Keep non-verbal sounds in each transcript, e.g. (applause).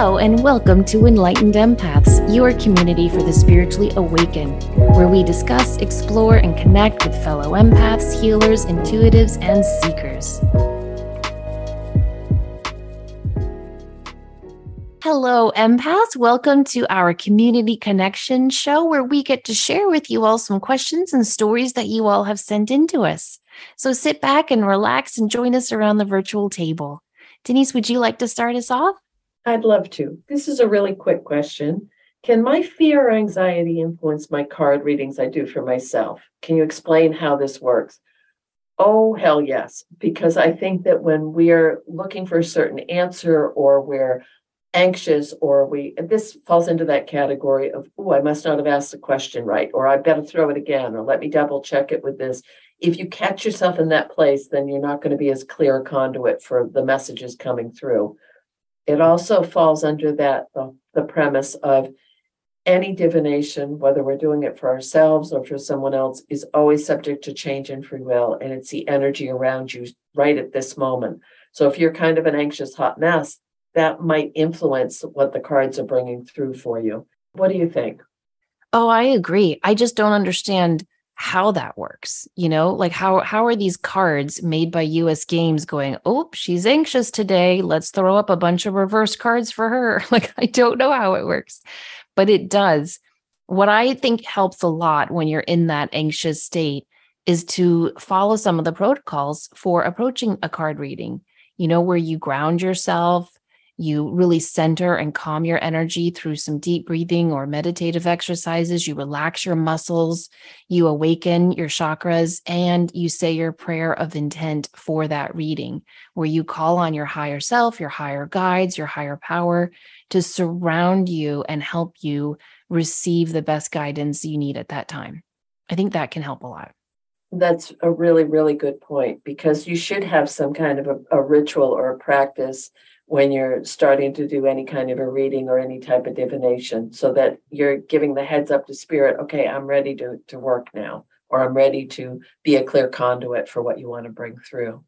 Hello, and welcome to Enlightened Empaths, your community for the spiritually awakened, where we discuss, explore, and connect with fellow empaths, healers, intuitives, and seekers. Hello, empaths. Welcome to our community connection show where we get to share with you all some questions and stories that you all have sent in to us. So sit back and relax and join us around the virtual table. Denise, would you like to start us off? I'd love to. This is a really quick question. Can my fear or anxiety influence my card readings I do for myself? Can you explain how this works? Oh, hell yes. Because I think that when we're looking for a certain answer or we're anxious or we, this falls into that category of, oh, I must not have asked the question right, or I better throw it again, or let me double check it with this. If you catch yourself in that place, then you're not going to be as clear a conduit for the messages coming through. It also falls under that the, the premise of any divination, whether we're doing it for ourselves or for someone else, is always subject to change and free will. And it's the energy around you right at this moment. So if you're kind of an anxious hot mess, that might influence what the cards are bringing through for you. What do you think? Oh, I agree. I just don't understand how that works you know like how how are these cards made by US games going oh she's anxious today. Let's throw up a bunch of reverse cards for her. (laughs) Like I don't know how it works but it does. What I think helps a lot when you're in that anxious state is to follow some of the protocols for approaching a card reading you know where you ground yourself you really center and calm your energy through some deep breathing or meditative exercises. You relax your muscles, you awaken your chakras, and you say your prayer of intent for that reading, where you call on your higher self, your higher guides, your higher power to surround you and help you receive the best guidance you need at that time. I think that can help a lot. That's a really, really good point because you should have some kind of a, a ritual or a practice when you're starting to do any kind of a reading or any type of divination so that you're giving the heads up to spirit okay i'm ready to, to work now or i'm ready to be a clear conduit for what you want to bring through.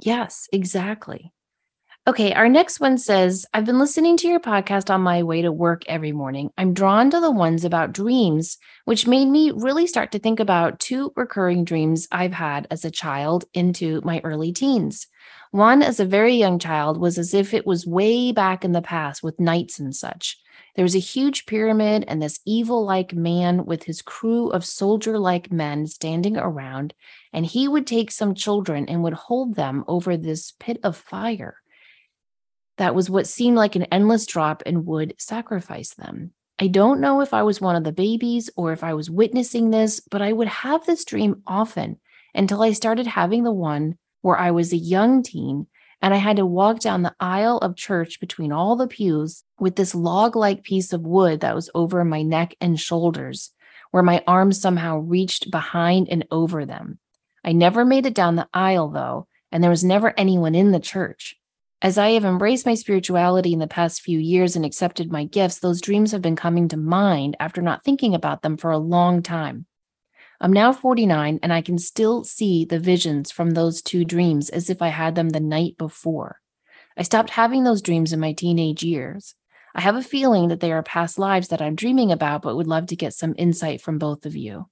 Yes exactly. Okay our next one says i've been listening to your podcast on my way to work every morning. I'm drawn to the ones about dreams which made me really start to think about two recurring dreams i've had as a child into my early teens one, as a very young child, was as if it was way back in the past with knights and such. There was a huge pyramid and this evil like man with his crew of soldier like men standing around, and he would take some children and would hold them over this pit of fire. That was what seemed like an endless drop and would sacrifice them. I don't know if I was one of the babies or if I was witnessing this, but I would have this dream often until I started having the one where I was a young teen and I had to walk down the aisle of church between all the pews with this log like piece of wood that was over my neck and shoulders, where my arms somehow reached behind and over them. I never made it down the aisle, though, and there was never anyone in the church. As I have embraced my spirituality in the past few years and accepted my gifts, those dreams have been coming to mind after not thinking about them for a long time. I'm now 49 and I can still see the visions from those two dreams as if I had them the night before. I stopped having those dreams in my teenage years. I have a feeling that they are past lives that I'm dreaming about, but would love to get some insight from both of you.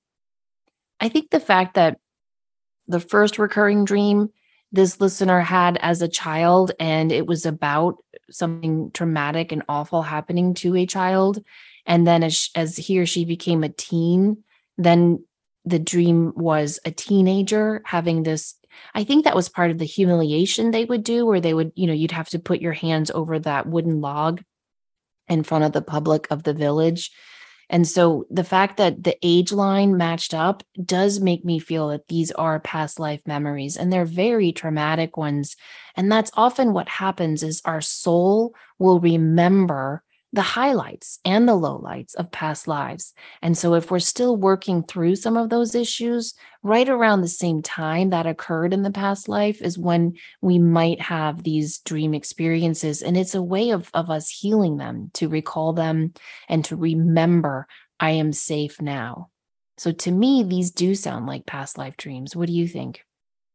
I think the fact that the first recurring dream this listener had as a child and it was about something traumatic and awful happening to a child and then as, as he or she became a teen then the dream was a teenager having this I think that was part of the humiliation they would do, where they would, you know, you'd have to put your hands over that wooden log in front of the public of the village. And so the fact that the age line matched up does make me feel that these are past life memories and they're very traumatic ones. And that's often what happens is our soul will remember the highlights and the lowlights of past lives. And so, if we're still working through some of those issues, right around the same time that occurred in the past life is when we might have these dream experiences. And it's a way of, of us healing them to recall them and to remember, I am safe now. So, to me, these do sound like past life dreams. What do you think?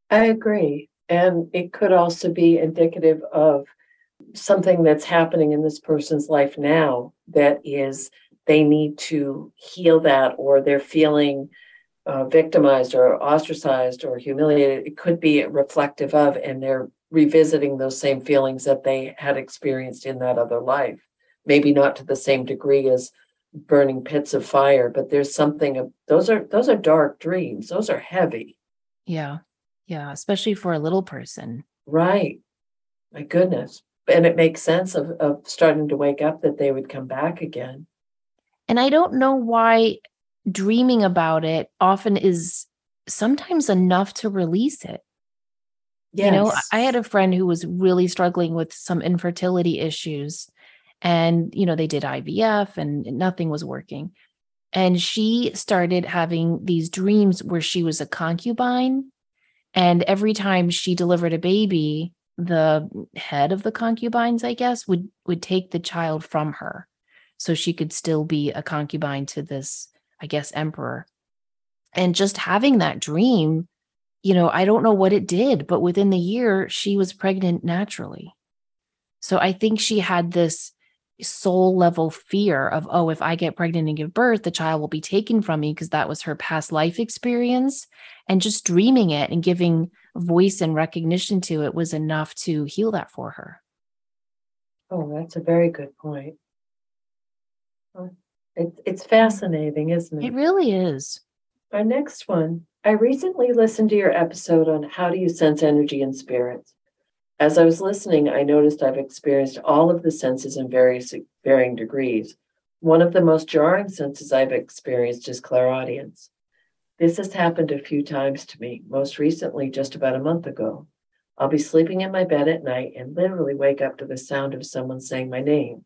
I agree. And it could also be indicative of something that's happening in this person's life now that is they need to heal that or they're feeling uh, victimized or ostracized or humiliated it could be reflective of and they're revisiting those same feelings that they had experienced in that other life. Maybe not to the same degree as burning pits of fire but there's something of those are those are dark dreams. Those are heavy. Yeah. Yeah especially for a little person. Right. My goodness and it makes sense of, of starting to wake up that they would come back again. And i don't know why dreaming about it often is sometimes enough to release it. Yes. you know i had a friend who was really struggling with some infertility issues and you know they did ivf and nothing was working. And she started having these dreams where she was a concubine and every time she delivered a baby the head of the concubines i guess would would take the child from her. So she could still be a concubine to this i guess emperor. And just having that dream you know i don't know what it did but within the year she was pregnant naturally. So i think she had this soul level fear of, oh, if I get pregnant and give birth, the child will be taken from me because that was her past life experience. And just dreaming it and giving voice and recognition to it was enough to heal that for her. Oh, that's a very good point. It, it's fascinating, isn't it? It really is. Our next one. I recently listened to your episode on how do you sense energy and spirits. As I was listening, I noticed I've experienced all of the senses in various varying degrees. One of the most jarring senses I've experienced is clairaudience. This has happened a few times to me, most recently just about a month ago. I'll be sleeping in my bed at night and literally wake up to the sound of someone saying my name.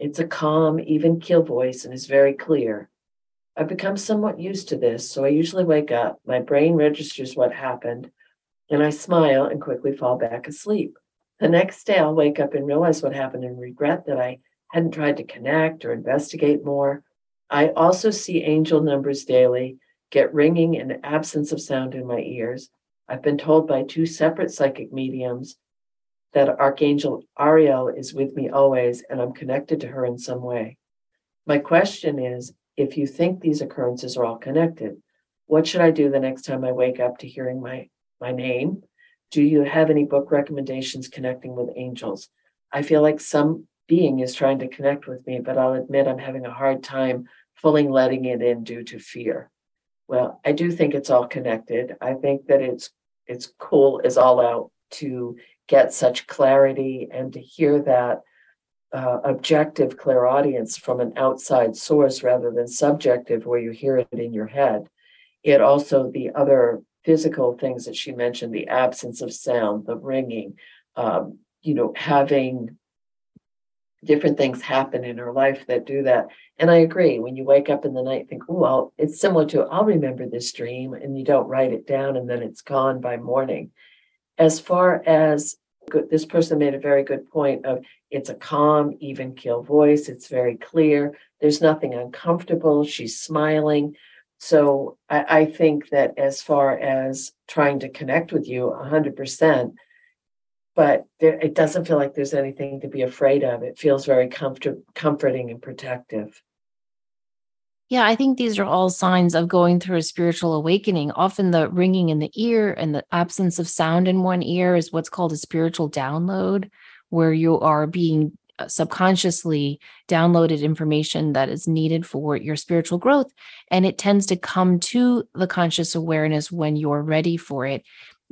It's a calm, even keel voice and is very clear. I've become somewhat used to this, so I usually wake up, my brain registers what happened, and I smile and quickly fall back asleep. The next day, I'll wake up and realize what happened and regret that I hadn't tried to connect or investigate more. I also see angel numbers daily, get ringing and absence of sound in my ears. I've been told by two separate psychic mediums that Archangel Ariel is with me always and I'm connected to her in some way. My question is if you think these occurrences are all connected, what should I do the next time I wake up to hearing my my name. Do you have any book recommendations connecting with angels? I feel like some being is trying to connect with me, but I'll admit I'm having a hard time fully letting it in due to fear. Well, I do think it's all connected. I think that it's it's cool as all out to get such clarity and to hear that uh, objective clairaudience from an outside source rather than subjective where you hear it in your head. It also the other physical things that she mentioned the absence of sound, the ringing, um, you know, having different things happen in her life that do that. And I agree. When you wake up in the night, think, oh, it's similar to I'll remember this dream, and you don't write it down, and then it's gone by morning. As far as this person made a very good point of it's a calm, even keel voice. It's very clear. There's nothing uncomfortable. She's smiling. So I, I think that as far as trying to connect with you 100%, but there, it doesn't feel like there's anything to be afraid of. It feels very comfort, comforting and protective. Yeah, I think these are all signs of going through a spiritual awakening. Often the ringing in the ear and the absence of sound in one ear is what's called a spiritual download, where you are being uh, subconsciously downloaded information that is needed for your spiritual growth. And it tends to come to the conscious awareness when you're ready for it.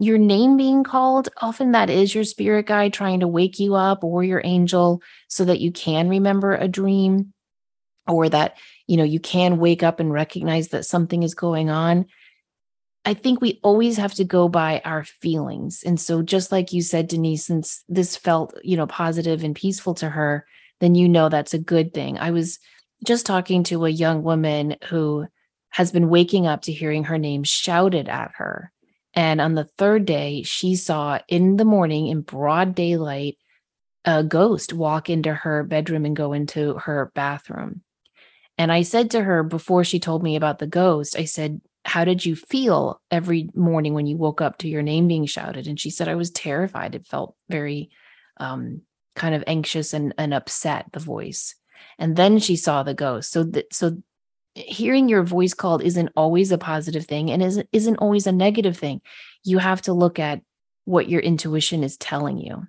Your name being called, often that is your spirit guide trying to wake you up or your angel so that you can remember a dream or that you know you can wake up and recognize that something is going on I think we always have to go by our feelings. And so just like you said Denise since this felt, you know, positive and peaceful to her, then you know that's a good thing. I was just talking to a young woman who has been waking up to hearing her name shouted at her. And on the third day, she saw in the morning in broad daylight a ghost walk into her bedroom and go into her bathroom. And I said to her before she told me about the ghost, I said, how did you feel every morning when you woke up to your name being shouted and she said i was terrified it felt very um kind of anxious and, and upset, the voice. And then she saw the ghost. So, th- so hearing your voice called isn't always a positive thing and isn't, always a negative thing. You have to look at what your intuition is telling you.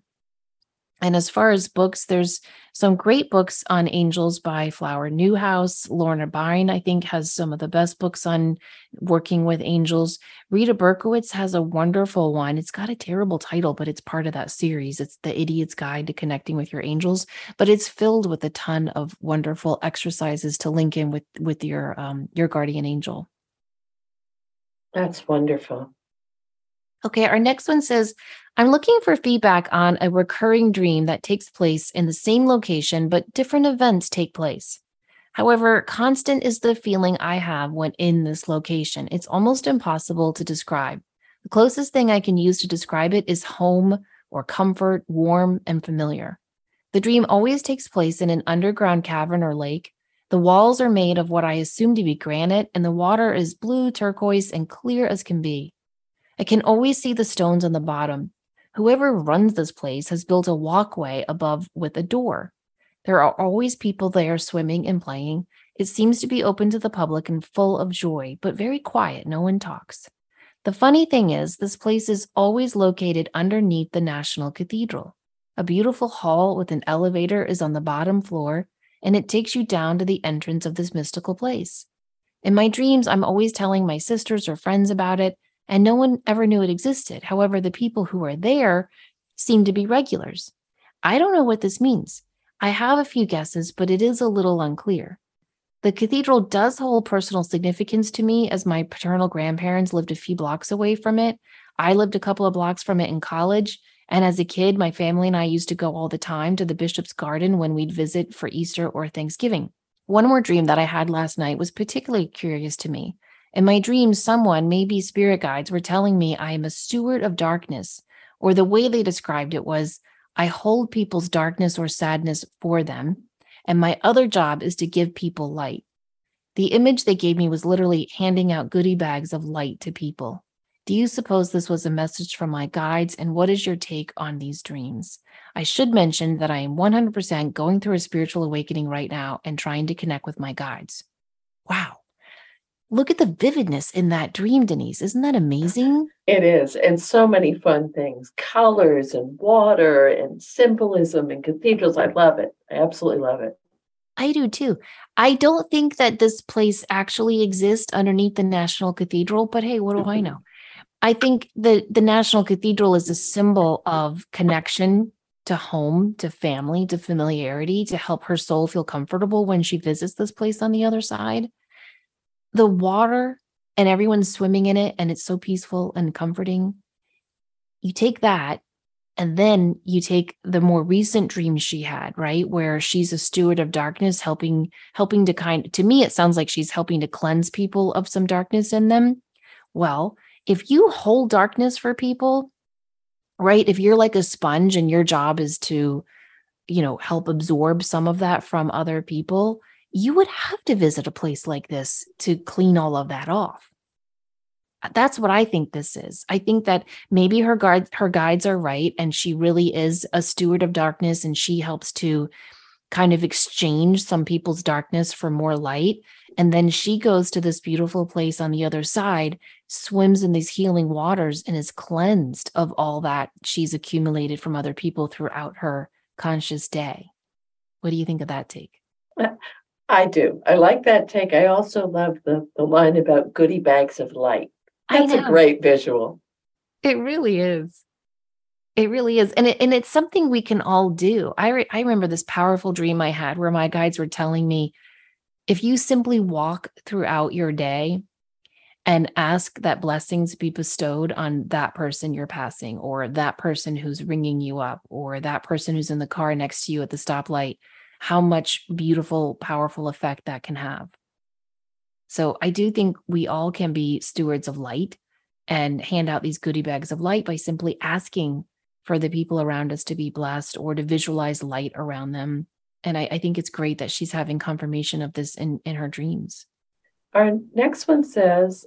And as far as books, there's some great books on angels by Flower Newhouse. Lorna Byrne, I think, has some of the best books on working with angels. Rita Berkowitz has a wonderful one. It's got a terrible title, but it's part of that series. It's The Idiot's Guide to Connecting with Your Angels, but it's filled with a ton of wonderful exercises to link in with with your um, your guardian angel. That's wonderful. Okay, our next one says, I'm looking for feedback on a recurring dream that takes place in the same location, but different events take place. However, constant is the feeling I have when in this location. It's almost impossible to describe. The closest thing I can use to describe it is home or comfort, warm and familiar. The dream always takes place in an underground cavern or lake. The walls are made of what I assume to be granite, and the water is blue, turquoise, and clear as can be. I can always see the stones on the bottom. Whoever runs this place has built a walkway above with a door. There are always people there swimming and playing. It seems to be open to the public and full of joy, but very quiet. No one talks. The funny thing is, this place is always located underneath the National Cathedral. A beautiful hall with an elevator is on the bottom floor, and it takes you down to the entrance of this mystical place. In my dreams, I'm always telling my sisters or friends about it, and no one ever knew it existed. However, the people who are there seem to be regulars. I don't know what this means. I have a few guesses, but it is a little unclear. The cathedral does hold personal significance to me as my paternal grandparents lived a few blocks away from it. I lived a couple of blocks from it in college. And as a kid, my family and I used to go all the time to the bishop's garden when we'd visit for Easter or Thanksgiving. One more dream that I had last night was particularly curious to me. In my dreams, someone, maybe spirit guides, were telling me I am a steward of darkness, or the way they described it was I hold people's darkness or sadness for them, and my other job is to give people light. The image they gave me was literally handing out goodie bags of light to people. Do you suppose this was a message from my guides? And what is your take on these dreams? I should mention that I am 100% going through a spiritual awakening right now and trying to connect with my guides. Wow look at the vividness in that dream, Denise. Isn't that amazing? It is. And so many fun things colors and water and symbolism and cathedrals. I love it. I absolutely love it. I do too. I don't think that this place actually exists underneath the National Cathedral, but hey, what do I mm-hmm. know? I think the the National Cathedral is a symbol of connection to home, to family, to familiarity, to help her soul feel comfortable when she visits this place on the other side the water and everyone's swimming in it and it's so peaceful and comforting. You take that and then you take the more recent dreams she had, right? Where she's a steward of darkness, helping, helping to kind to me, it sounds like she's helping to cleanse people of some darkness in them. Well, if you hold darkness for people, right? If you're like a sponge and your job is to, you know, help absorb some of that from other people, you would have to visit a place like this to clean all of that off. Uh, that's what i think this is. I think that maybe her guard her guides are right and she really is a steward of darkness and she helps to kind of exchange some people's darkness for more light. And then she goes to this beautiful place on the other side swims in these healing waters and is cleansed of all that she's accumulated from other people throughout her conscious day. What do you think of that take? Uh, I do. I like that take. I also love the, the line about goodie bags of light. That's a great visual. It really is. It really is. And it, and it's something we can all do. I re- I remember this powerful dream I had where my guides were telling me if you simply walk throughout your day and ask that blessings be bestowed on that person you're passing or that person who's ringing you up or that person who's in the car next to you at the stoplight how much beautiful, powerful effect that can have. So I do think we all can be stewards of light and hand out these goodie bags of light by simply asking for the people around us to be blessed or to visualize light around them. And I, I think it's great that she's having confirmation of this in, in her dreams. Our next one says,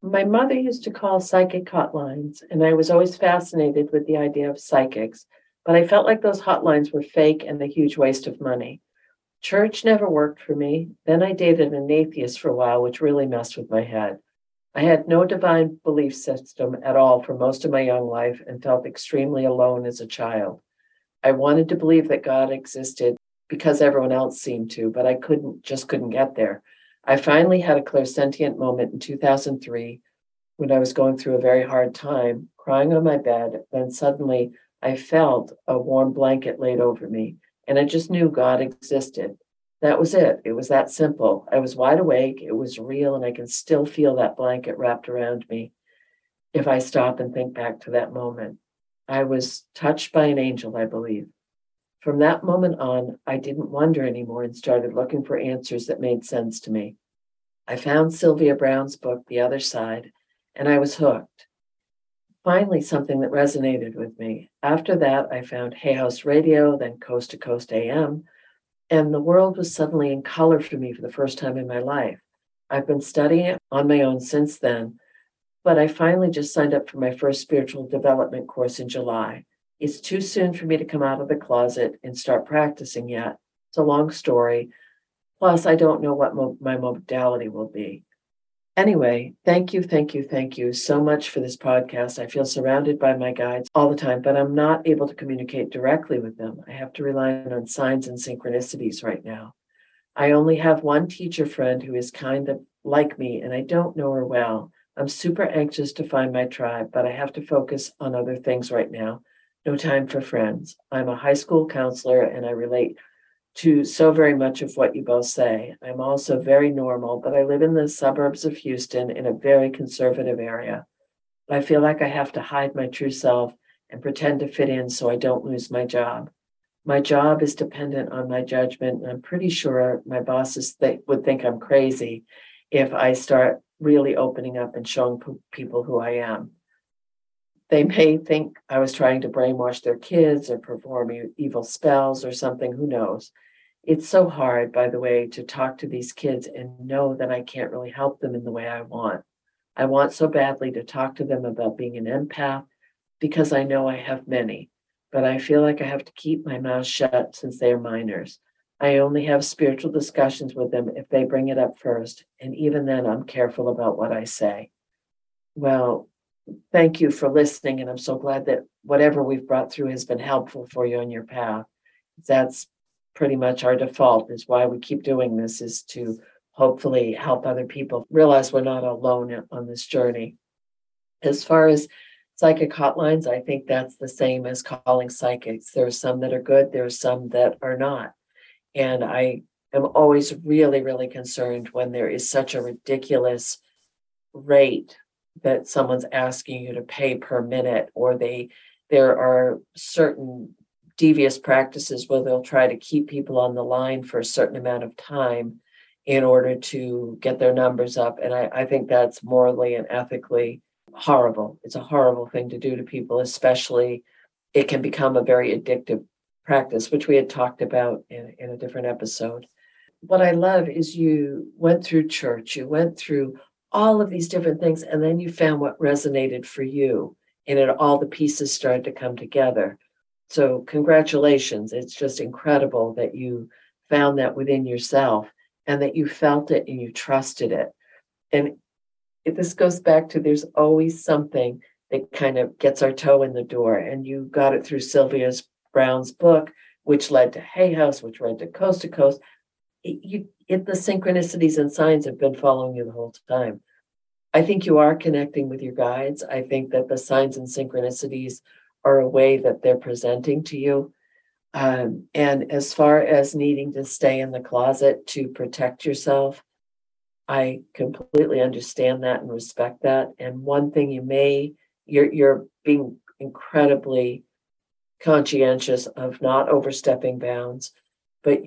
My mother used to call psychic hotlines, and I was always fascinated with the idea of psychics. But I felt like those hotlines were fake and a huge waste of money. Church never worked for me. Then I dated an atheist for a while, which really messed with my head. I had no divine belief system at all for most of my young life and felt extremely alone as a child. I wanted to believe that God existed because everyone else seemed to, but I couldn't, just couldn't get there. I finally had a clairsentient moment in 2003 when I was going through a very hard time, crying on my bed. Then suddenly I felt a warm blanket laid over me, and I just knew God existed. That was it. It was that simple. I was wide awake, it was real, and I can still feel that blanket wrapped around me if I stop and think back to that moment. I was touched by an angel, I believe. From that moment on, I didn't wonder anymore and started looking for answers that made sense to me. I found Sylvia Browne's book, The Other Side, and I was hooked finally something that resonated with me. After that, I found Hay House Radio, then Coast to Coast AM, and the world was suddenly in color for me for the first time in my life. I've been studying it on my own since then, but I finally just signed up for my first spiritual development course in July. It's too soon for me to come out of the closet and start practicing yet. It's a long story. Plus, I don't know what mo- my modality will be. Anyway, thank you, thank you, thank you so much for this podcast. I feel surrounded by my guides all the time, but I'm not able to communicate directly with them. I have to rely on signs and synchronicities right now. I only have one teacher friend who is kind of like me, and I don't know her well. I'm super anxious to find my tribe, but I have to focus on other things right now. No time for friends. I'm a high school counselor and I relate to so very much of what you both say. I'm also very normal, but I live in the suburbs of Houston in a very conservative area. I feel like I have to hide my true self and pretend to fit in so I don't lose my job. My job is dependent on my judgment, and I'm pretty sure my bosses th- would think I'm crazy if I start really opening up and showing p- people who I am. They may think I was trying to brainwash their kids or perform evil spells or something, who knows? It's so hard, by the way, to talk to these kids and know that I can't really help them in the way I want. I want so badly to talk to them about being an empath because I know I have many, but I feel like I have to keep my mouth shut since they are minors. I only have spiritual discussions with them if they bring it up first, and even then, I'm careful about what I say. Well, thank you for listening. And I'm so glad that whatever we've brought through has been helpful for you on your path. That's pretty much our default, is why we keep doing this, is to hopefully help other people realize we're not alone on this journey. As far as psychic hotlines, I think that's the same as calling psychics. There are some that are good, there are some that are not. And I am always really, really concerned when there is such a ridiculous rate that someone's asking you to pay per minute or they there are certain devious practices where they'll try to keep people on the line for a certain amount of time in order to get their numbers up and i, I think that's morally and ethically horrible. It's a horrible thing to do to people especially it can become a very addictive practice which we had talked about in, in a different episode. What i love is you went through church you went through all of these different things and then you found what resonated for you and it all the pieces started to come together. So congratulations it's just incredible that you found that within yourself and that you felt it and you trusted it. And if this goes back to there's always something that kind of gets our toe in the door and you got it through sylvia's browne's book which led to hay house which led to coast to coast. It, you it, the synchronicities and signs have been following you the whole time. I think you are connecting with your guides. I think that the signs and synchronicities are a way that they're presenting to you. Um, and as far as needing to stay in the closet to protect yourself, I completely understand that and respect that. And one thing you may, you're you're being incredibly conscientious of not overstepping bounds, but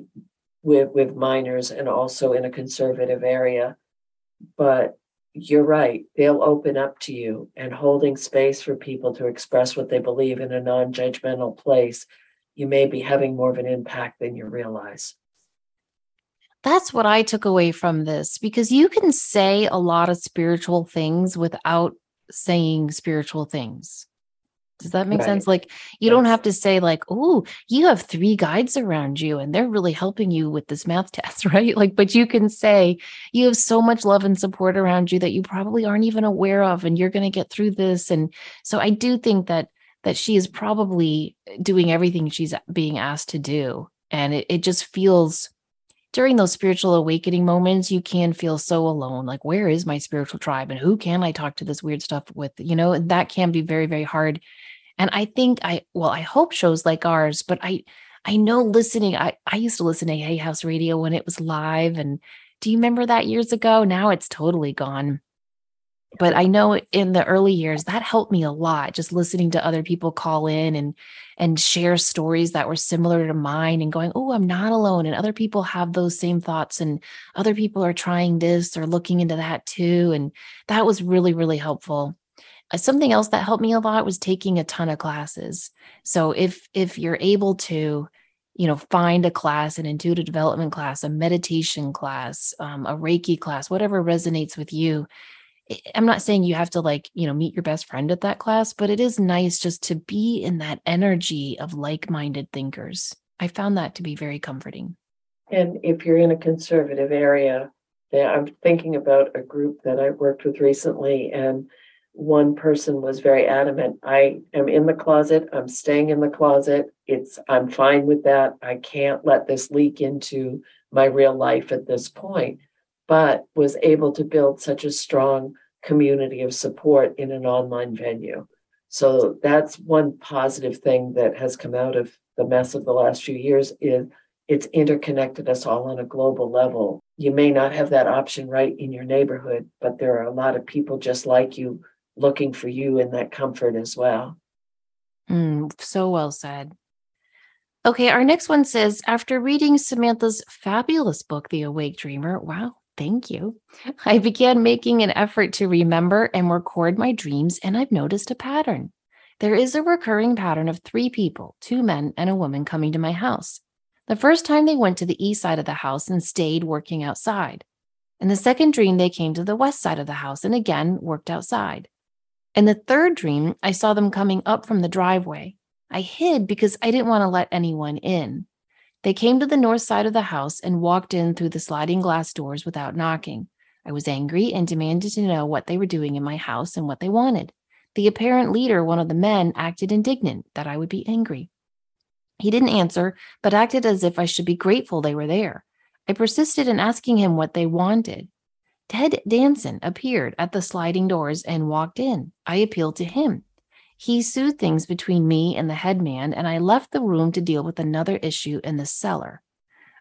with with minors and also in a conservative area. But you're right they'll open up to you and holding space for people to express what they believe in a non-judgmental place you may be having more of an impact than you realize. That's what i took away from this because you can say a lot of spiritual things without saying spiritual things Does that make Right. sense? Like you don't have to say like, "Oh, you have three guides around you and they're really helping you with this math (laughs) test," right? Like but you can say you have so much love and support around you that you probably aren't even aware of and you're going to get through this and so I do think that that she is probably doing everything she's being asked to do and it, it just feels during those spiritual awakening moments you can feel so alone like where is my spiritual tribe and who can i talk to this weird stuff with you know and that can be very very hard and i think i well i hope shows like ours but i i know listening i i used to listen to hay house radio when it was live and do you remember that years ago? Now it's totally gone. But i know in the early years that helped me a lot just listening to other people call in and and share stories that were similar to mine and going oh i'm not alone and other people have those same thoughts and other people are trying this or looking into that too and that was really really helpful something else that helped me a lot was taking a ton of classes so if if you're able to you know find a class an intuitive development class a meditation class um, a reiki class whatever resonates with you I'm not saying you have to like, you know, meet your best friend at that class, but it is nice just to be in that energy of like minded thinkers. I found that to be very comforting. And if you're in a conservative area, I'm thinking about a group that I worked with recently, and one person was very adamant. I am in the closet. I'm staying in the closet. It's I'm fine with that. I can't let this leak into my real life at this point, but was able to build such a strong community of support in an online venue. So that's one positive thing that has come out of the mess of the last few years is it's interconnected us all on a global level. You may not have that option right in your neighborhood, but there are a lot of people just like you looking for you in that comfort as well. Mm, so well said. Okay, our next one says After reading Samantha's fabulous book, The Awake Dreamer, wow, thank you. I began making an effort to remember and record my dreams, and I've noticed a pattern. There is a recurring pattern of three people, two men and a woman, coming to my house. The first time they went to the east side of the house and stayed working outside. In the second dream, they came to the west side of the house and again worked outside. In the third dream, I saw them coming up from the driveway. I hid because I didn't want to let anyone in. They came to the north side of the house and walked in through the sliding glass doors without knocking. I was angry and demanded to know what they were doing in my house and what they wanted. The apparent leader, one of the men, acted indignant that I would be angry. He didn't answer, but acted as if I should be grateful they were there. I persisted in asking him what they wanted. Ted Danson appeared at the sliding doors and walked in. I appealed to him. He soothed things between me and the headman, and I left the room to deal with another issue in the cellar.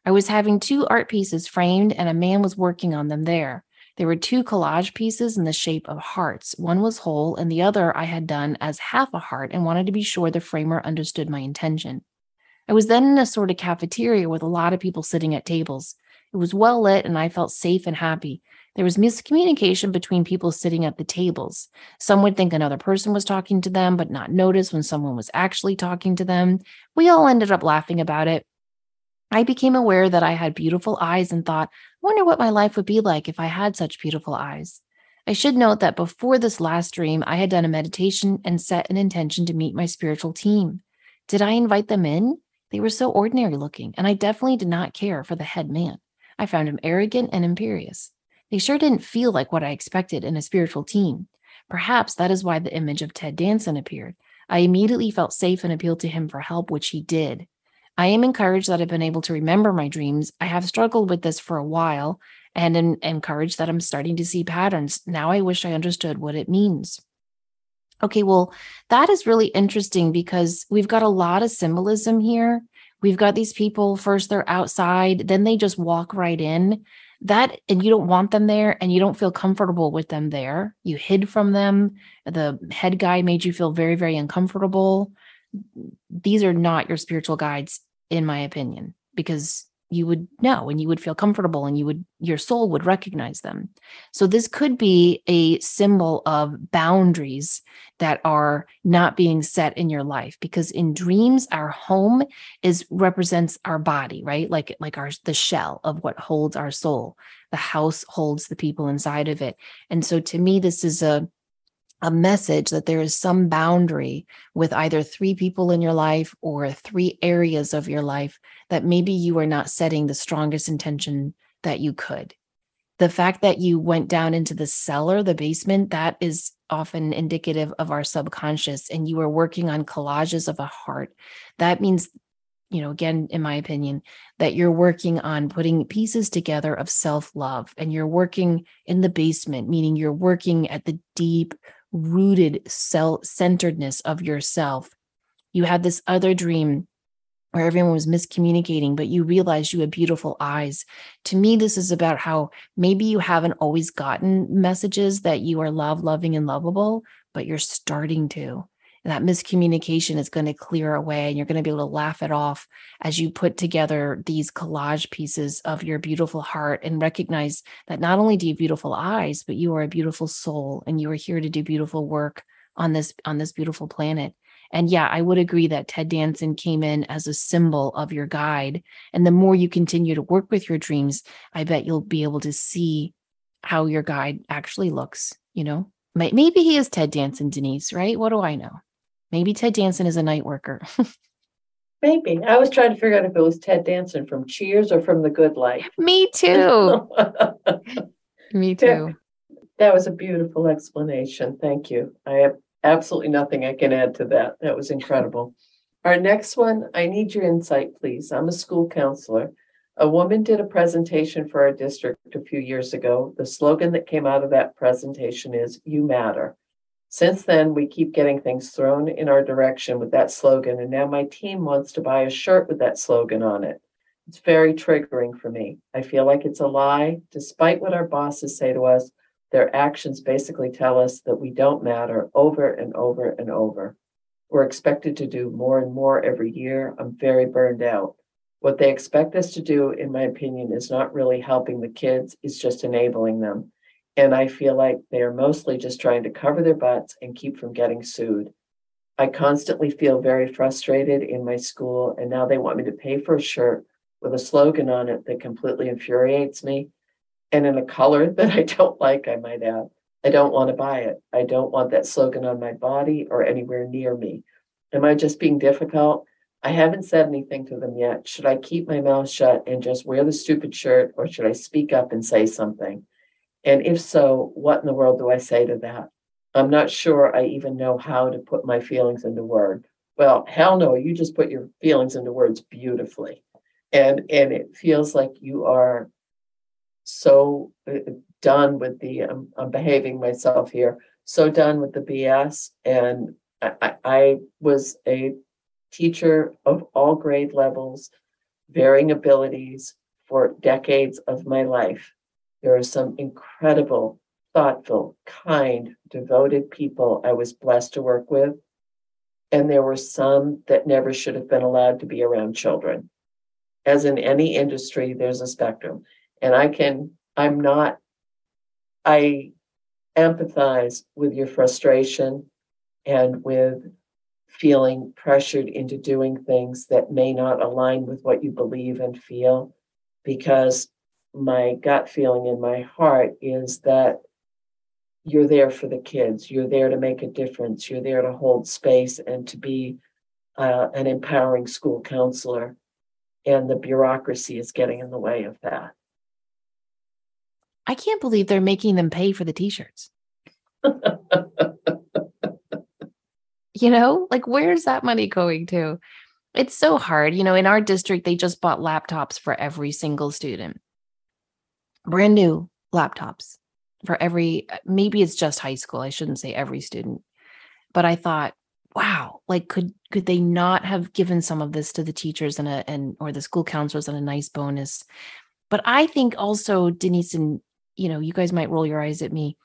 I was having two art pieces framed, and a man was working on them there. There were two collage pieces in the shape of hearts. One was whole, and the other I had done as half a heart and wanted to be sure the framer understood my intention. I was then in a sort of cafeteria with a lot of people sitting at tables. It was well lit, and I felt safe and happy. There was miscommunication between people sitting at the tables. Some would think another person was talking to them, but not notice when someone was actually talking to them. We all ended up laughing about it. I became aware that I had beautiful eyes and thought, I wonder what my life would be like if I had such beautiful eyes. I should note that before this last dream, I had done a meditation and set an intention to meet my spiritual team. Did I invite them in? They were so ordinary looking, and I definitely did not care for the head man. I found him arrogant and imperious. They sure didn't feel like what I expected in a spiritual team. Perhaps that is why the image of Ted Danson appeared. I immediately felt safe and appealed to him for help, which he did. I am encouraged that I've been able to remember my dreams. I have struggled with this for a while and am encouraged that I'm starting to see patterns. Now I wish I understood what it means. Okay, well, that is really interesting because we've got a lot of symbolism here. We've got these people, first they're outside, then they just walk right in. That, and you don't want them there and you don't feel comfortable with them there. You hid from them. The head guy made you feel very, very uncomfortable. These are not your spiritual guides, in my opinion, because you would know and you would feel comfortable and you would your soul would recognize them. So this could be a symbol of boundaries that are not being set in your life because in dreams our home is represents our body right? Like like our the shell of what holds our soul. The house holds the people inside of it. And so to me this is a a message that there is some boundary with either three people in your life or three areas of your life that maybe you are not setting the strongest intention that you could. The fact that you went down into the cellar, the basement, that is often indicative of our subconscious, and you are working on collages of a heart. That means you know, again, in my opinion, that you're working on putting pieces together of self love and you're working in the basement, meaning you're working at the deep rooted self centeredness of yourself. You had this other dream where everyone was miscommunicating, but you realized you had beautiful eyes. To me, this is about how maybe you haven't always gotten messages that you are love, loving, and lovable, but you're starting to that miscommunication is going to clear away and you're going to be able to laugh it off as you put together these collage pieces of your beautiful heart and recognize that not only do you beautiful eyes but you are a beautiful soul and you are here to do beautiful work on this on this beautiful planet. And yeah i would agree that ted danson came in as a symbol of your guide and the more you continue to work with your dreams i bet you'll be able to see how your guide actually looks you know? Maybe he is ted danson denise right? What do i know Maybe Ted Danson is a night worker. (laughs) Maybe. I was trying to figure out if it was Ted Danson from Cheers or from The Good Life. Me too. (laughs) Me too. That was a beautiful explanation. Thank you. I have absolutely nothing I can add to that. That was incredible. Our next one, I need your insight, please. I'm a school counselor. A woman did a presentation for our district a few years ago. The slogan that came out of that presentation is You Matter. Since then, we keep getting things thrown in our direction with that slogan, and now my team wants to buy a shirt with that slogan on it. It's very triggering for me. I feel like it's a lie. Despite what our bosses say to us, their actions basically tell us that we don't matter over and over and over. We're expected to do more and more every year. I'm very burned out. What they expect us to do, in my opinion, is not really helping the kids, it's just enabling them. And I feel like they are mostly just trying to cover their butts and keep from getting sued. I constantly feel very frustrated in my school, and now they want me to pay for a shirt with a slogan on it that completely infuriates me and in a color (laughs) that I don't like, I might add. I don't want to buy it. I don't want that slogan on my body or anywhere near me. Am I just being difficult? I haven't said anything to them yet. Should I keep my mouth shut and just wear the stupid shirt, or should I speak up and say something? And if so, what in the world do I say to that? I'm not sure I even know how to put my feelings into words. Well, hell no, you just put your feelings into words beautifully. And and it feels like you are so uh, done with the um, I'm behaving myself here, so done with the BS. And I, I was a teacher of all grade levels, varying abilities for decades of my life. There are some incredible, thoughtful, kind, devoted people I was blessed to work with. And there were some that never should have been allowed to be around children. As in any industry, there's a spectrum. And I can, I'm not, I empathize with your frustration and with feeling pressured into doing things that may not align with what you believe and feel because my gut feeling in my heart is that you're there for the kids. You're there to make a difference. You're there to hold space and to be uh, an empowering school counselor. And the bureaucracy is getting in the way of that. I can't believe they're making them pay for the t-shirts. (laughs) You know like where's that money going to? It's so hard. You know in our district they just bought laptops for every single student brand new laptops for every maybe it's just high school i shouldn't say every student but i thought wow like could could they not have given some of this to the teachers and a and or the school counselors and a nice bonus? But i think also denise and you know you guys might roll your eyes at me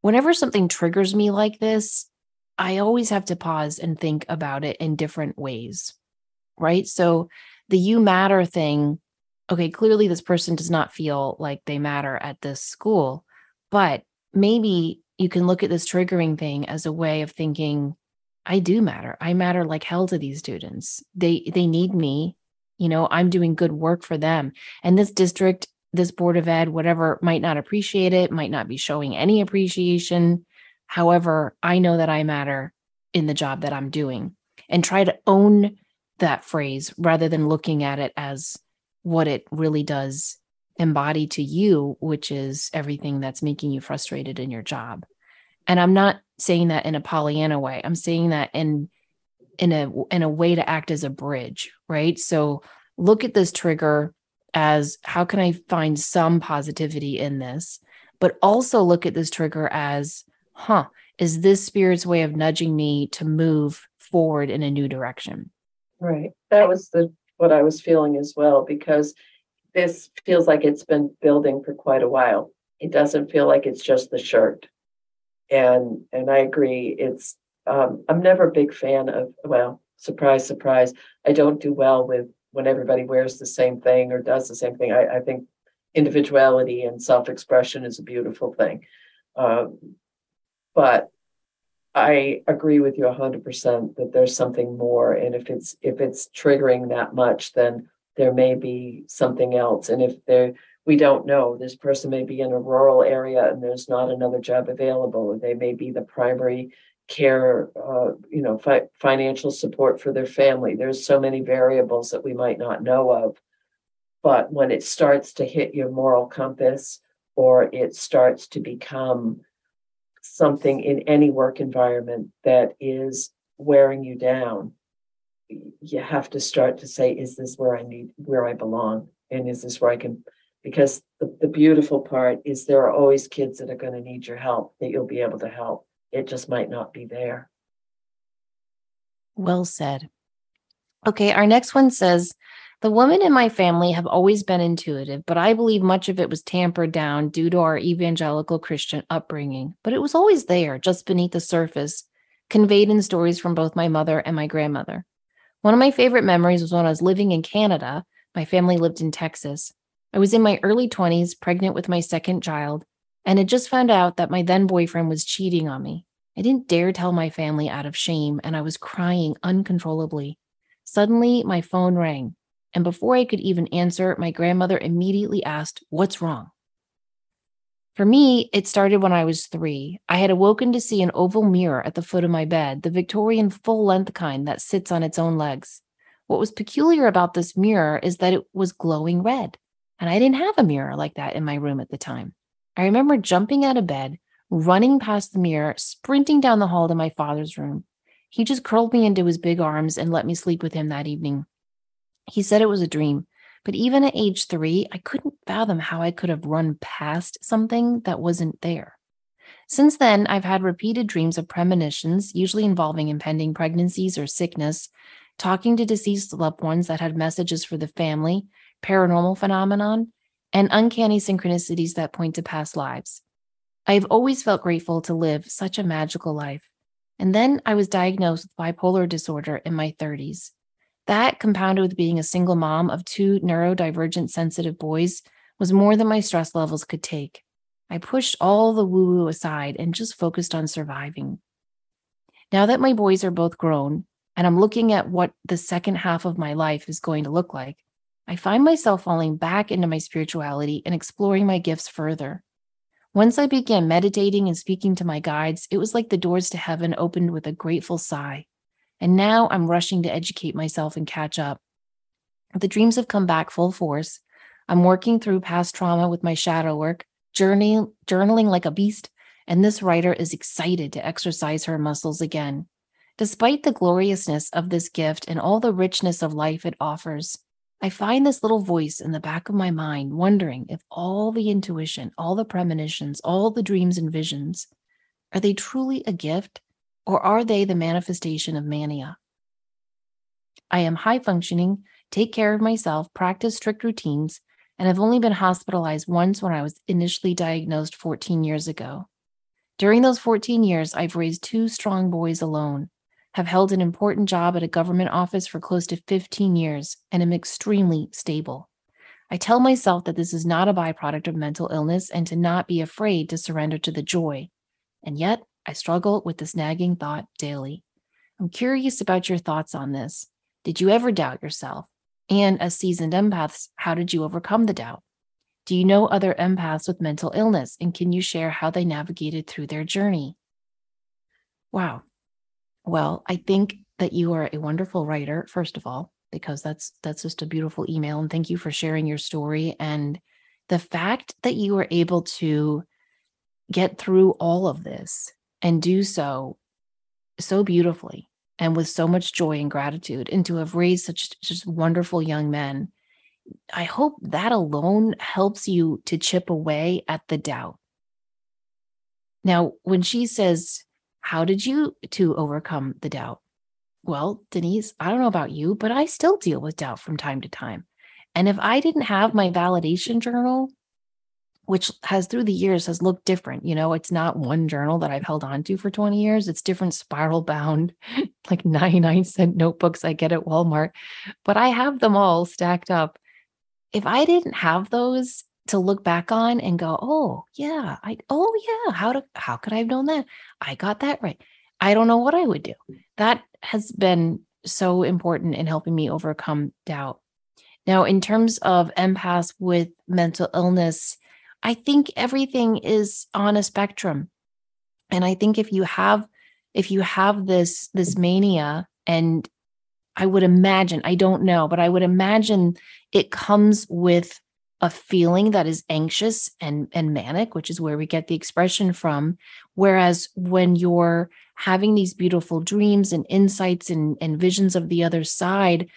whenever something triggers me like this i always have to pause and think about it in different ways right? So the you matter thing okay, clearly this person does not feel like they matter at this school, but maybe you can look at this triggering thing as a way of thinking, I do matter. I matter like hell to these students. They they need me. You know, I'm doing good work for them. And this district, this board of ed, whatever, might not appreciate it, might not be showing any appreciation. However, I know that I matter in the job that I'm doing and try to own that phrase rather than looking at it as what it really does embody to you, which is everything that's making you frustrated in your job. And I'm not saying that in a Pollyanna way. I'm saying that in in a in a way to act as a bridge, right? So look at this trigger as how can I find some positivity in this? But also look at this trigger as, huh, is this spirit's way of nudging me to move forward in a new direction? Right. That was the what I was feeling as well because this feels like it's been building for quite a while. It doesn't feel like it's just the shirt. And and I agree. It's um, I'm never a big fan of well, surprise, surprise. I don't do well with when everybody wears the same thing or does the same thing. I, I think individuality and self-expression is a beautiful thing. Um, but I agree with you hundred percent that there's something more. And if it's if it's triggering that much, then there may be something else. And if there we don't know, this person may be in a rural area and there's not another job available. They may be the primary care, uh, you know, fi- financial support for their family. There's so many variables that we might not know of. But when it starts to hit your moral compass or it starts to become something in any work environment that is wearing you down, you have to start to say, is this where I need, where I belong? And is this where I can? Because the, the beautiful part is there are always kids that are going to need your help that you'll be able to help. It just might not be there. Well said. Okay, our next one says The women in my family have always been intuitive, but I believe much of it was tampered down due to our evangelical Christian upbringing. But it was always there, just beneath the surface, conveyed in stories from both my mother and my grandmother. One of my favorite memories was when I was living in Canada. My family lived in Texas. I was in my early 20s, pregnant with my second child, and had just found out that my then boyfriend was cheating on me. I didn't dare tell my family out of shame, and I was crying uncontrollably. Suddenly, my phone rang, and before I could even answer, my grandmother immediately asked, What's wrong? For me, it started when I was three. I had awoken to see an oval mirror at the foot of my bed, the Victorian full length kind that sits on its own legs. What was peculiar about this mirror is that it was glowing red, and I didn't have a mirror like that in my room at the time. I remember jumping out of bed, running past the mirror, sprinting down the hall to my father's room. He just curled me into his big arms and let me sleep with him that evening. He said it was a dream, but even at age three, I couldn't fathom how I could have run past something that wasn't there. Since then, I've had repeated dreams of premonitions, usually involving impending pregnancies or sickness, talking to deceased loved ones that had messages for the family, paranormal phenomenon, and uncanny synchronicities that point to past lives. I have always felt grateful to live such a magical life. And then I was diagnosed with bipolar disorder in my 30s. That, compounded with being a single mom of two neurodivergent sensitive boys, was more than my stress levels could take. I pushed all the woo woo aside and just focused on surviving. Now that my boys are both grown, and I'm looking at what the second half of my life is going to look like, I find myself falling back into my spirituality and exploring my gifts further. Once I began meditating and speaking to my guides, it was like the doors to heaven opened with a grateful sigh. And now I'm rushing to educate myself and catch up. The dreams have come back full force. I'm working through past trauma with my shadow work, journey, journaling like a beast, and this writer is excited to exercise her muscles again. Despite the gloriousness of this gift and all the richness of life it offers, I find this little voice in the back of my mind wondering if all the intuition, all the premonitions, all the dreams and visions, are they truly a gift or are they the manifestation of mania? I am high functioning, take care of myself, practice strict routines, and have only been hospitalized once when I was initially diagnosed 14 years ago. During those 14 years, I've raised two strong boys alone have held an important job at a government office for close to 15 years, and am extremely stable. I tell myself that this is not a byproduct of mental illness and to not be afraid to surrender to the joy. And yet, I struggle with this nagging thought daily. I'm curious about your thoughts on this. Did you ever doubt yourself? And as seasoned empaths, how did you overcome the doubt? Do you know other empaths with mental illness? And can you share how they navigated through their journey? Wow. Well, I think that you are a wonderful writer, first of all, because that's that's just a beautiful email. And thank you for sharing your story. And the fact that you were able to get through all of this and do so so beautifully and with so much joy and gratitude and to have raised such just wonderful young men i hope that alone helps you to chip away at the doubt. Now when she says how did you to overcome the doubt? Well denise i don't know about you but i still deal with doubt from time to time. And if i didn't have my validation journal which has through the years has looked different. You know, it's not one journal that I've held on to for 20 years. It's different spiral bound, (laughs) like 99 cent notebooks I get at Walmart, but I have them all stacked up. If I didn't have those to look back on and go, oh yeah, I oh yeah, how to how could I have known that? I got that right. I don't know what I would do. That has been so important in helping me overcome doubt. Now, in terms of empaths with mental illness, I think everything is on a spectrum. And I think if you have if you have this this mania and I would imagine, I don't know, but I would imagine it comes with a feeling that is anxious and and manic, which is where we get the expression from. Whereas when you're having these beautiful dreams and insights and, and visions of the other side,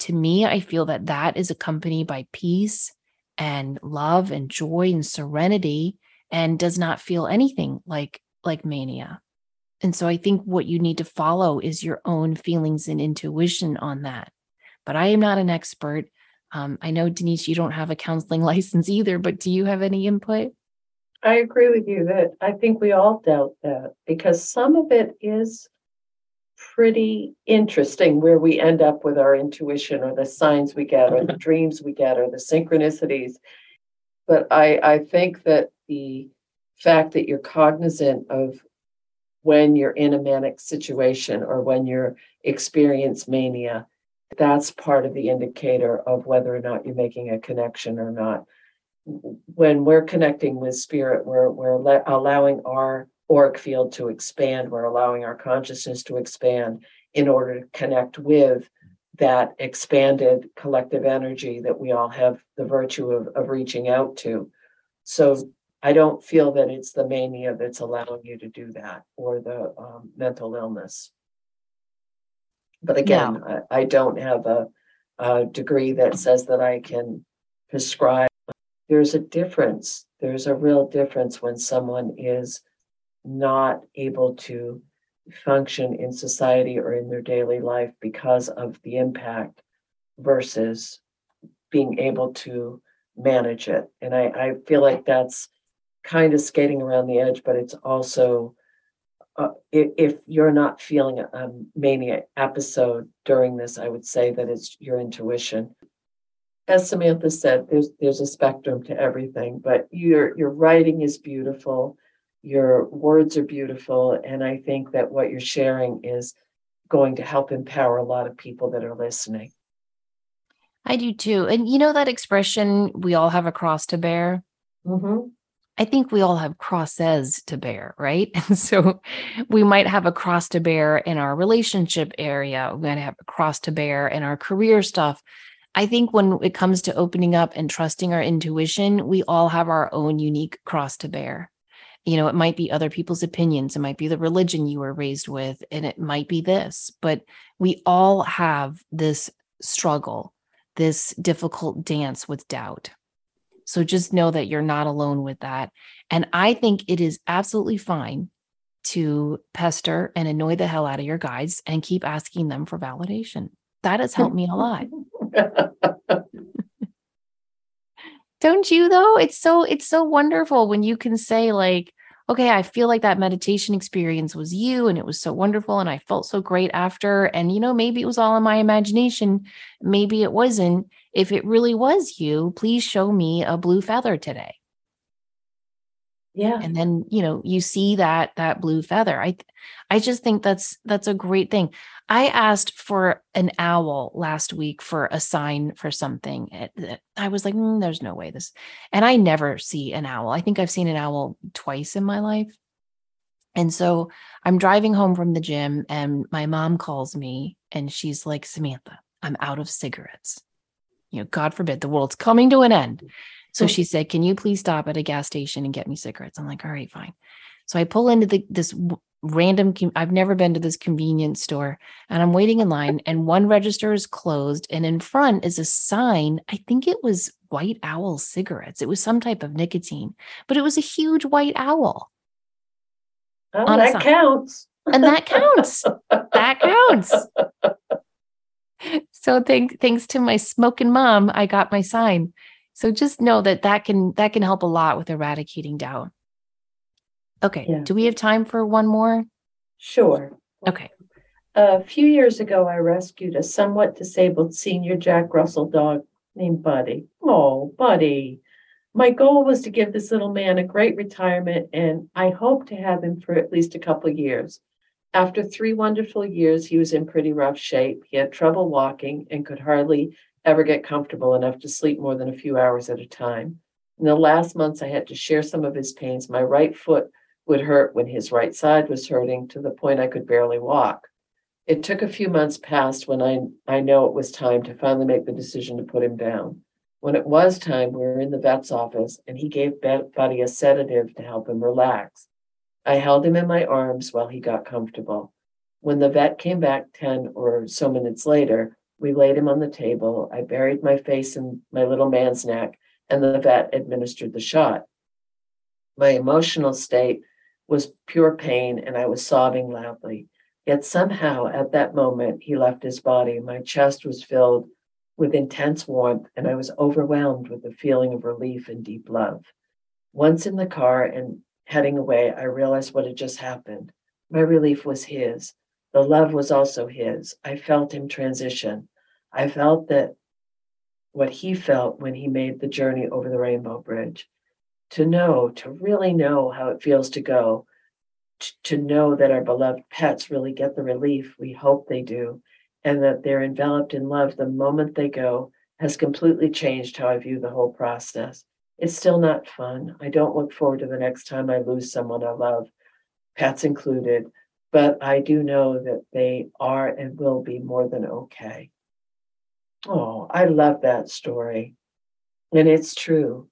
to me, I feel that that is accompanied by peace and love and joy and serenity and does not feel anything like like mania. And so i think what you need to follow is your own feelings and intuition on that. But i am not an expert. Um, i know denise you don't have a counseling (laughs) license either but do you have any input? I agree with you that i think we all doubt that because some of it is pretty interesting where we end up with our intuition or the signs we get or the (laughs) dreams we get or the synchronicities. But I, I think that the fact that you're cognizant of when you're in a manic situation or when you're experience mania, that's part of the indicator of whether or not you're making a connection or not. When we're connecting with spirit, we're, we're allowing our auric field to expand. We're allowing our consciousness to expand in order to connect with that expanded collective energy that we all have the virtue of, of reaching out to. So I don't feel that it's the mania that's allowing you to do that or the um, mental illness. But again, I, I, don't have a, a degree that says that I can prescribe. There's a difference. There's a real difference when someone is not able to function in society or in their daily life because of the impact versus being able to manage it. And I, I feel like that's kind of skating around the edge, but it's also uh, if, if, you're not feeling a mania episode during this, I would say that it's your intuition. As Samantha said, there's there's a spectrum to everything, but your your writing is beautiful your words are beautiful. And I think that what you're sharing is going to help empower a lot of people that are listening. I do too. And you know that expression, we all have a cross to bear? Mm-hmm. I think we all have crosses to bear, right? (laughs) And so we might have a cross to bear in our relationship area. We're going to have a cross to bear in our career stuff. I think when it comes to opening up and trusting our intuition, we all have our own unique cross to bear you know it might be other people's opinions it might be the religion you were raised with and it might be this but we all have this struggle this difficult dance with doubt. So just know that you're not alone with that and i think it is absolutely fine to pester and annoy the hell out of your guides and keep asking them for validation. That has helped me a lot (laughs) don't you though? It's so it's so wonderful when you can say like okay i feel like that meditation experience was you and it was so wonderful and i felt so great after and you know maybe it was all in my imagination maybe it wasn't. If it really was you please show me a blue feather today yeah and then you know you see that that blue feather i i just think that's that's a great thing I asked for an owl last week for a sign for something. I was like, mm, there's no way this. And I never see an owl. I think I've seen an owl twice in my life. And so I'm driving home from the gym, and my mom calls me and she's like, Samantha, I'm out of cigarettes. You know, God forbid the world's coming to an end. So mm-hmm. she said, Can you please stop at a gas station and get me cigarettes? I'm like, All right, fine. So I pull into the, this random, I've never been to this convenience store and I'm waiting in line, (laughs) and one register is closed. And in front is a sign. I think it was White Owl cigarettes. It was some type of nicotine, but it was a huge white owl. Oh, that counts. And that counts. that counts. (laughs) So thank, thanks to my smoking mom, I got my sign. So just know that that can that can help a lot with eradicating doubt. Okay. Yeah. Do we have time for one more? Sure. Okay. A few years ago, I rescued a somewhat disabled senior Jack Russell dog named Buddy. Oh, Buddy. My goal was to give this little man a great retirement, and I hope to have him for at least a couple of years. After three wonderful years, he was in pretty rough shape. He had trouble walking and could hardly ever get comfortable enough to sleep more than a few hours at a time. In the last months, I had to share some of his pains. My right foot would hurt when his right side was hurting to the point I could barely walk. It took a few months past when I, I know it was time to finally make the decision to put him down. When it was time, we were in the vet's office and he gave Buddy a sedative to help him relax. I held him in my arms while he got comfortable. When the vet came back 10 or so minutes later, we laid him on the table. I buried my face in my little man's neck, and the vet administered the shot. My emotional state was pure pain, and I was sobbing loudly. Yet somehow, at that moment, he left his body. My chest was filled with intense warmth, and I was overwhelmed with a feeling of relief and deep love. Once in the car and heading away, I realized what had just happened. My relief was his. The love was also his. I felt him transition. I felt that what he felt when he made the journey over the Rainbow Bridge. To know, to really know how it feels to go, to, to know that our beloved pets really get the relief we hope they do, and that they're enveloped in love the moment they go has completely changed how I view the whole process. It's still not fun. I don't look forward to the next time I lose someone I love, pets included, but I do know that they are and will be more than okay. Oh, I love that story. And it's true.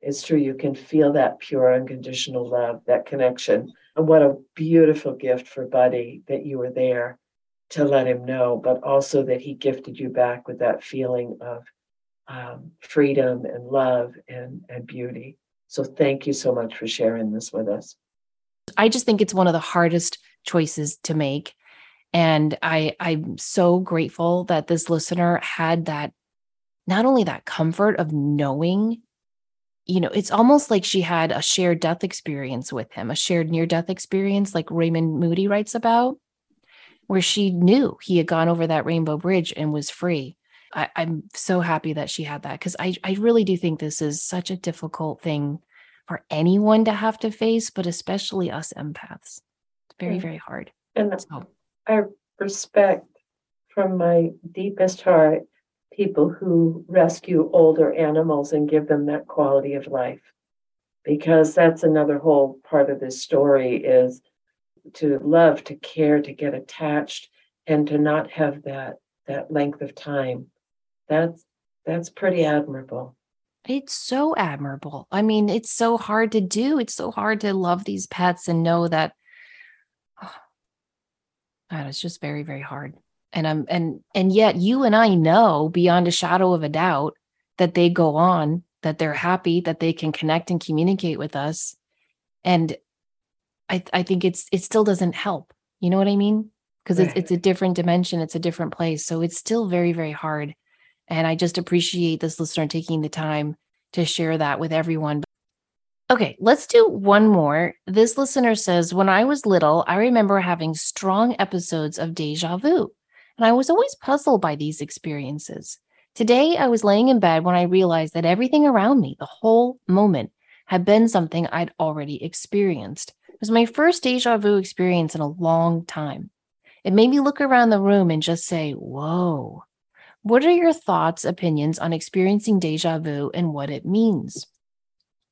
It's true. You can feel that pure, unconditional love, that connection. And what a beautiful gift for Buddy that you were there to let him know, but also that he gifted you back with that feeling of um, freedom and love and, and beauty. So thank you so much for sharing this with us. I just think it's one of the hardest choices to make. And I, I'm so grateful that this listener had that, not only that comfort of knowing, you know, it's almost like she had a shared death experience with him, a shared near death experience, like Raymond Moody writes about, where she knew he had gone over that rainbow bridge and was free. I, am so happy that she had that because I, I really do think this is such a difficult thing for anyone to have to face, but especially us empaths. Very, mm. very hard. And so. I respect from my deepest heart people who rescue older animals and give them that quality of life. Because that's another whole part of this story is to love to care to get attached and to not have that that length of time. That's that's pretty admirable. It's so admirable. I mean it's so hard to do. It's so hard to love these pets and know that God, it's just very very hard. And i'm and and yet you and i know beyond a shadow of a doubt that they go on that they're happy that they can connect and communicate with us. And i i think it's it still doesn't help. You know what i mean? Because right. it's, it's a different dimension. It's a different place. So it's still very very hard. And I just appreciate this listener taking the time to share that with everyone. Okay, let's do one more. This listener says, When I was little, I remember having strong episodes of deja vu, and I was always puzzled by these experiences. Today, I was laying in bed when I realized that everything around me, the whole moment, had been something I'd already experienced. It was my first deja vu experience in a long time. It made me look around the room and just say, Whoa, what are your thoughts, opinions on experiencing deja vu and what it means?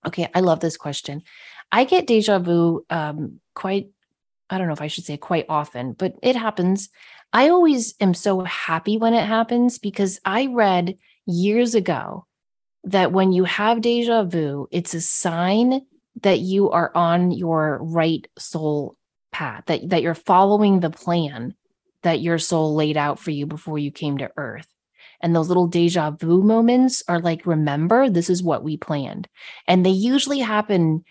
Okay, I love this question. I get deja vu um, quite I don't know if I should say quite often, but it happens. I always am so happy when it happens because I read years ago that when you have deja vu, it's a sign that you are on your right soul path, that, that you're following the plan that your soul laid out for you before you came to earth. And those little deja vu moments are like, remember, this is what we planned. And they usually happen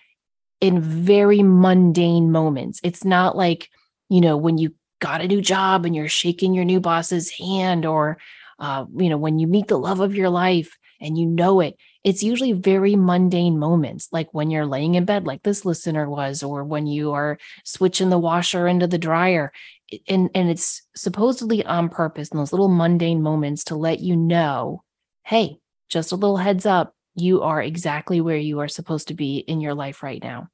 in very mundane moments. It's not like, you know, when you got a new job and you're shaking your new boss's hand or, uh, you know, when you meet the love of your life and you know it. It's usually very mundane moments, like when you're laying in bed, like this listener was, or when you are switching the washer into the dryer. And, and it's supposedly on purpose in those little mundane moments to let you know hey, just a little heads up, you are exactly where you are supposed to be in your life right now.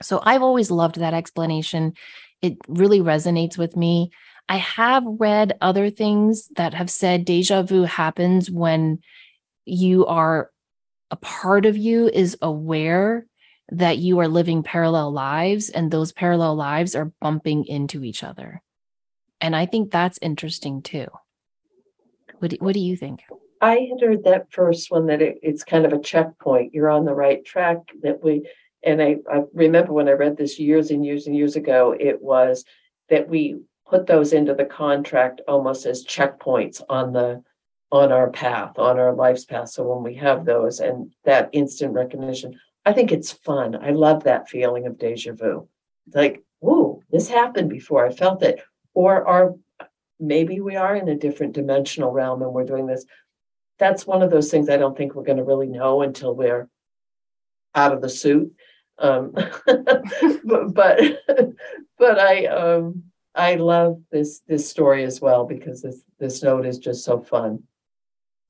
So I've always loved that explanation. It really resonates with me. I have read other things that have said deja vu happens when you are a part of you is aware that you are living parallel lives and those parallel lives are bumping into each other. And I think that's interesting too. What do, what do you think? I had heard that first one that it, it's kind of a checkpoint. You're on the right track. That we, and I, I remember when I read this years and years and years ago, it was that we put those into the contract almost as checkpoints on the on our path, on our life's path. So when we have those and that instant recognition, I think it's fun. I love that feeling of deja vu. It's like, whoa, this happened before. I felt it. Or are maybe we are in a different dimensional realm and we're doing this. That's one of those things I don't think we're going to really know until we're out of the suit. Um, (laughs) but, but (laughs) but I um I love this this story as well because this this note is just so fun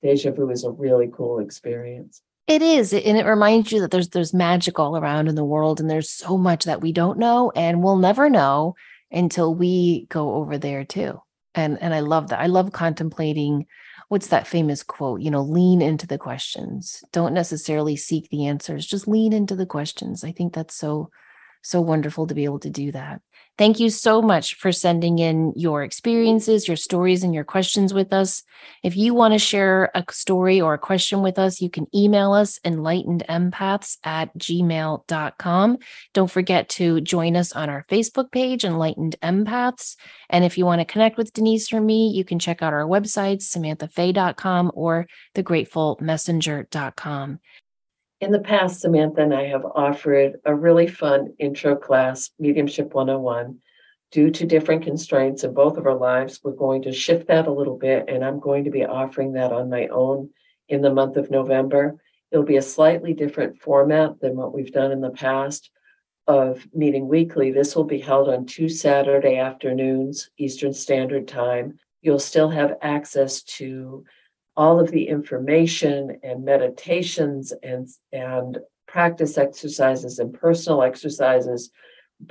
deja vu is a really cool experience. It is, and it reminds you that there's there's magic all around in the world, and there's so much that we don't know, and we'll never know until we go over there too. And and I love that. I love contemplating. What's that famous quote? You know, lean into the questions. Don't necessarily seek the answers. Just lean into the questions. I think that's so so wonderful to be able to do that. Thank you so much for sending in your experiences, your stories, and your questions with us. If you want to share a story or a question with us, you can email us enlightenedempaths at gmail.com. Don't forget to join us on our Facebook page, Enlightened Empaths. And if you want to connect with Denise or me, you can check out our websites, samanthafey.com or thegratefulmessenger.com. In the past, Samantha and I have offered a really fun intro class, Mediumship 101. Due to different constraints in both of our lives, we're going to shift that a little bit, and I'm going to be offering that on my own in the month of November. It'll be a slightly different format than what we've done in the past of meeting weekly. This will be held on two Saturday afternoons, Eastern Standard Time. You'll still have access to all of the information and meditations and and practice exercises and personal exercises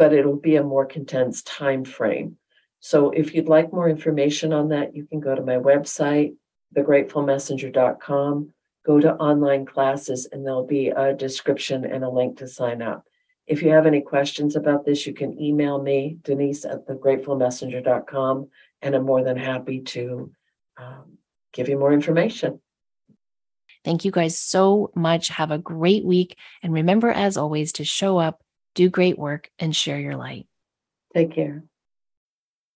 but it'll be a more condensed time frame so if you'd like more information on that you can go to my website thegratefulmessenger.com go to online classes and there'll be a description and a link to sign up. If you have any questions about this you can email me denise at thegratefulmessenger.com and i'm more than happy to um, give you more information. Thank you guys so much. Have a great week. And remember, as always, to show up, do great work, and share your light. Take care.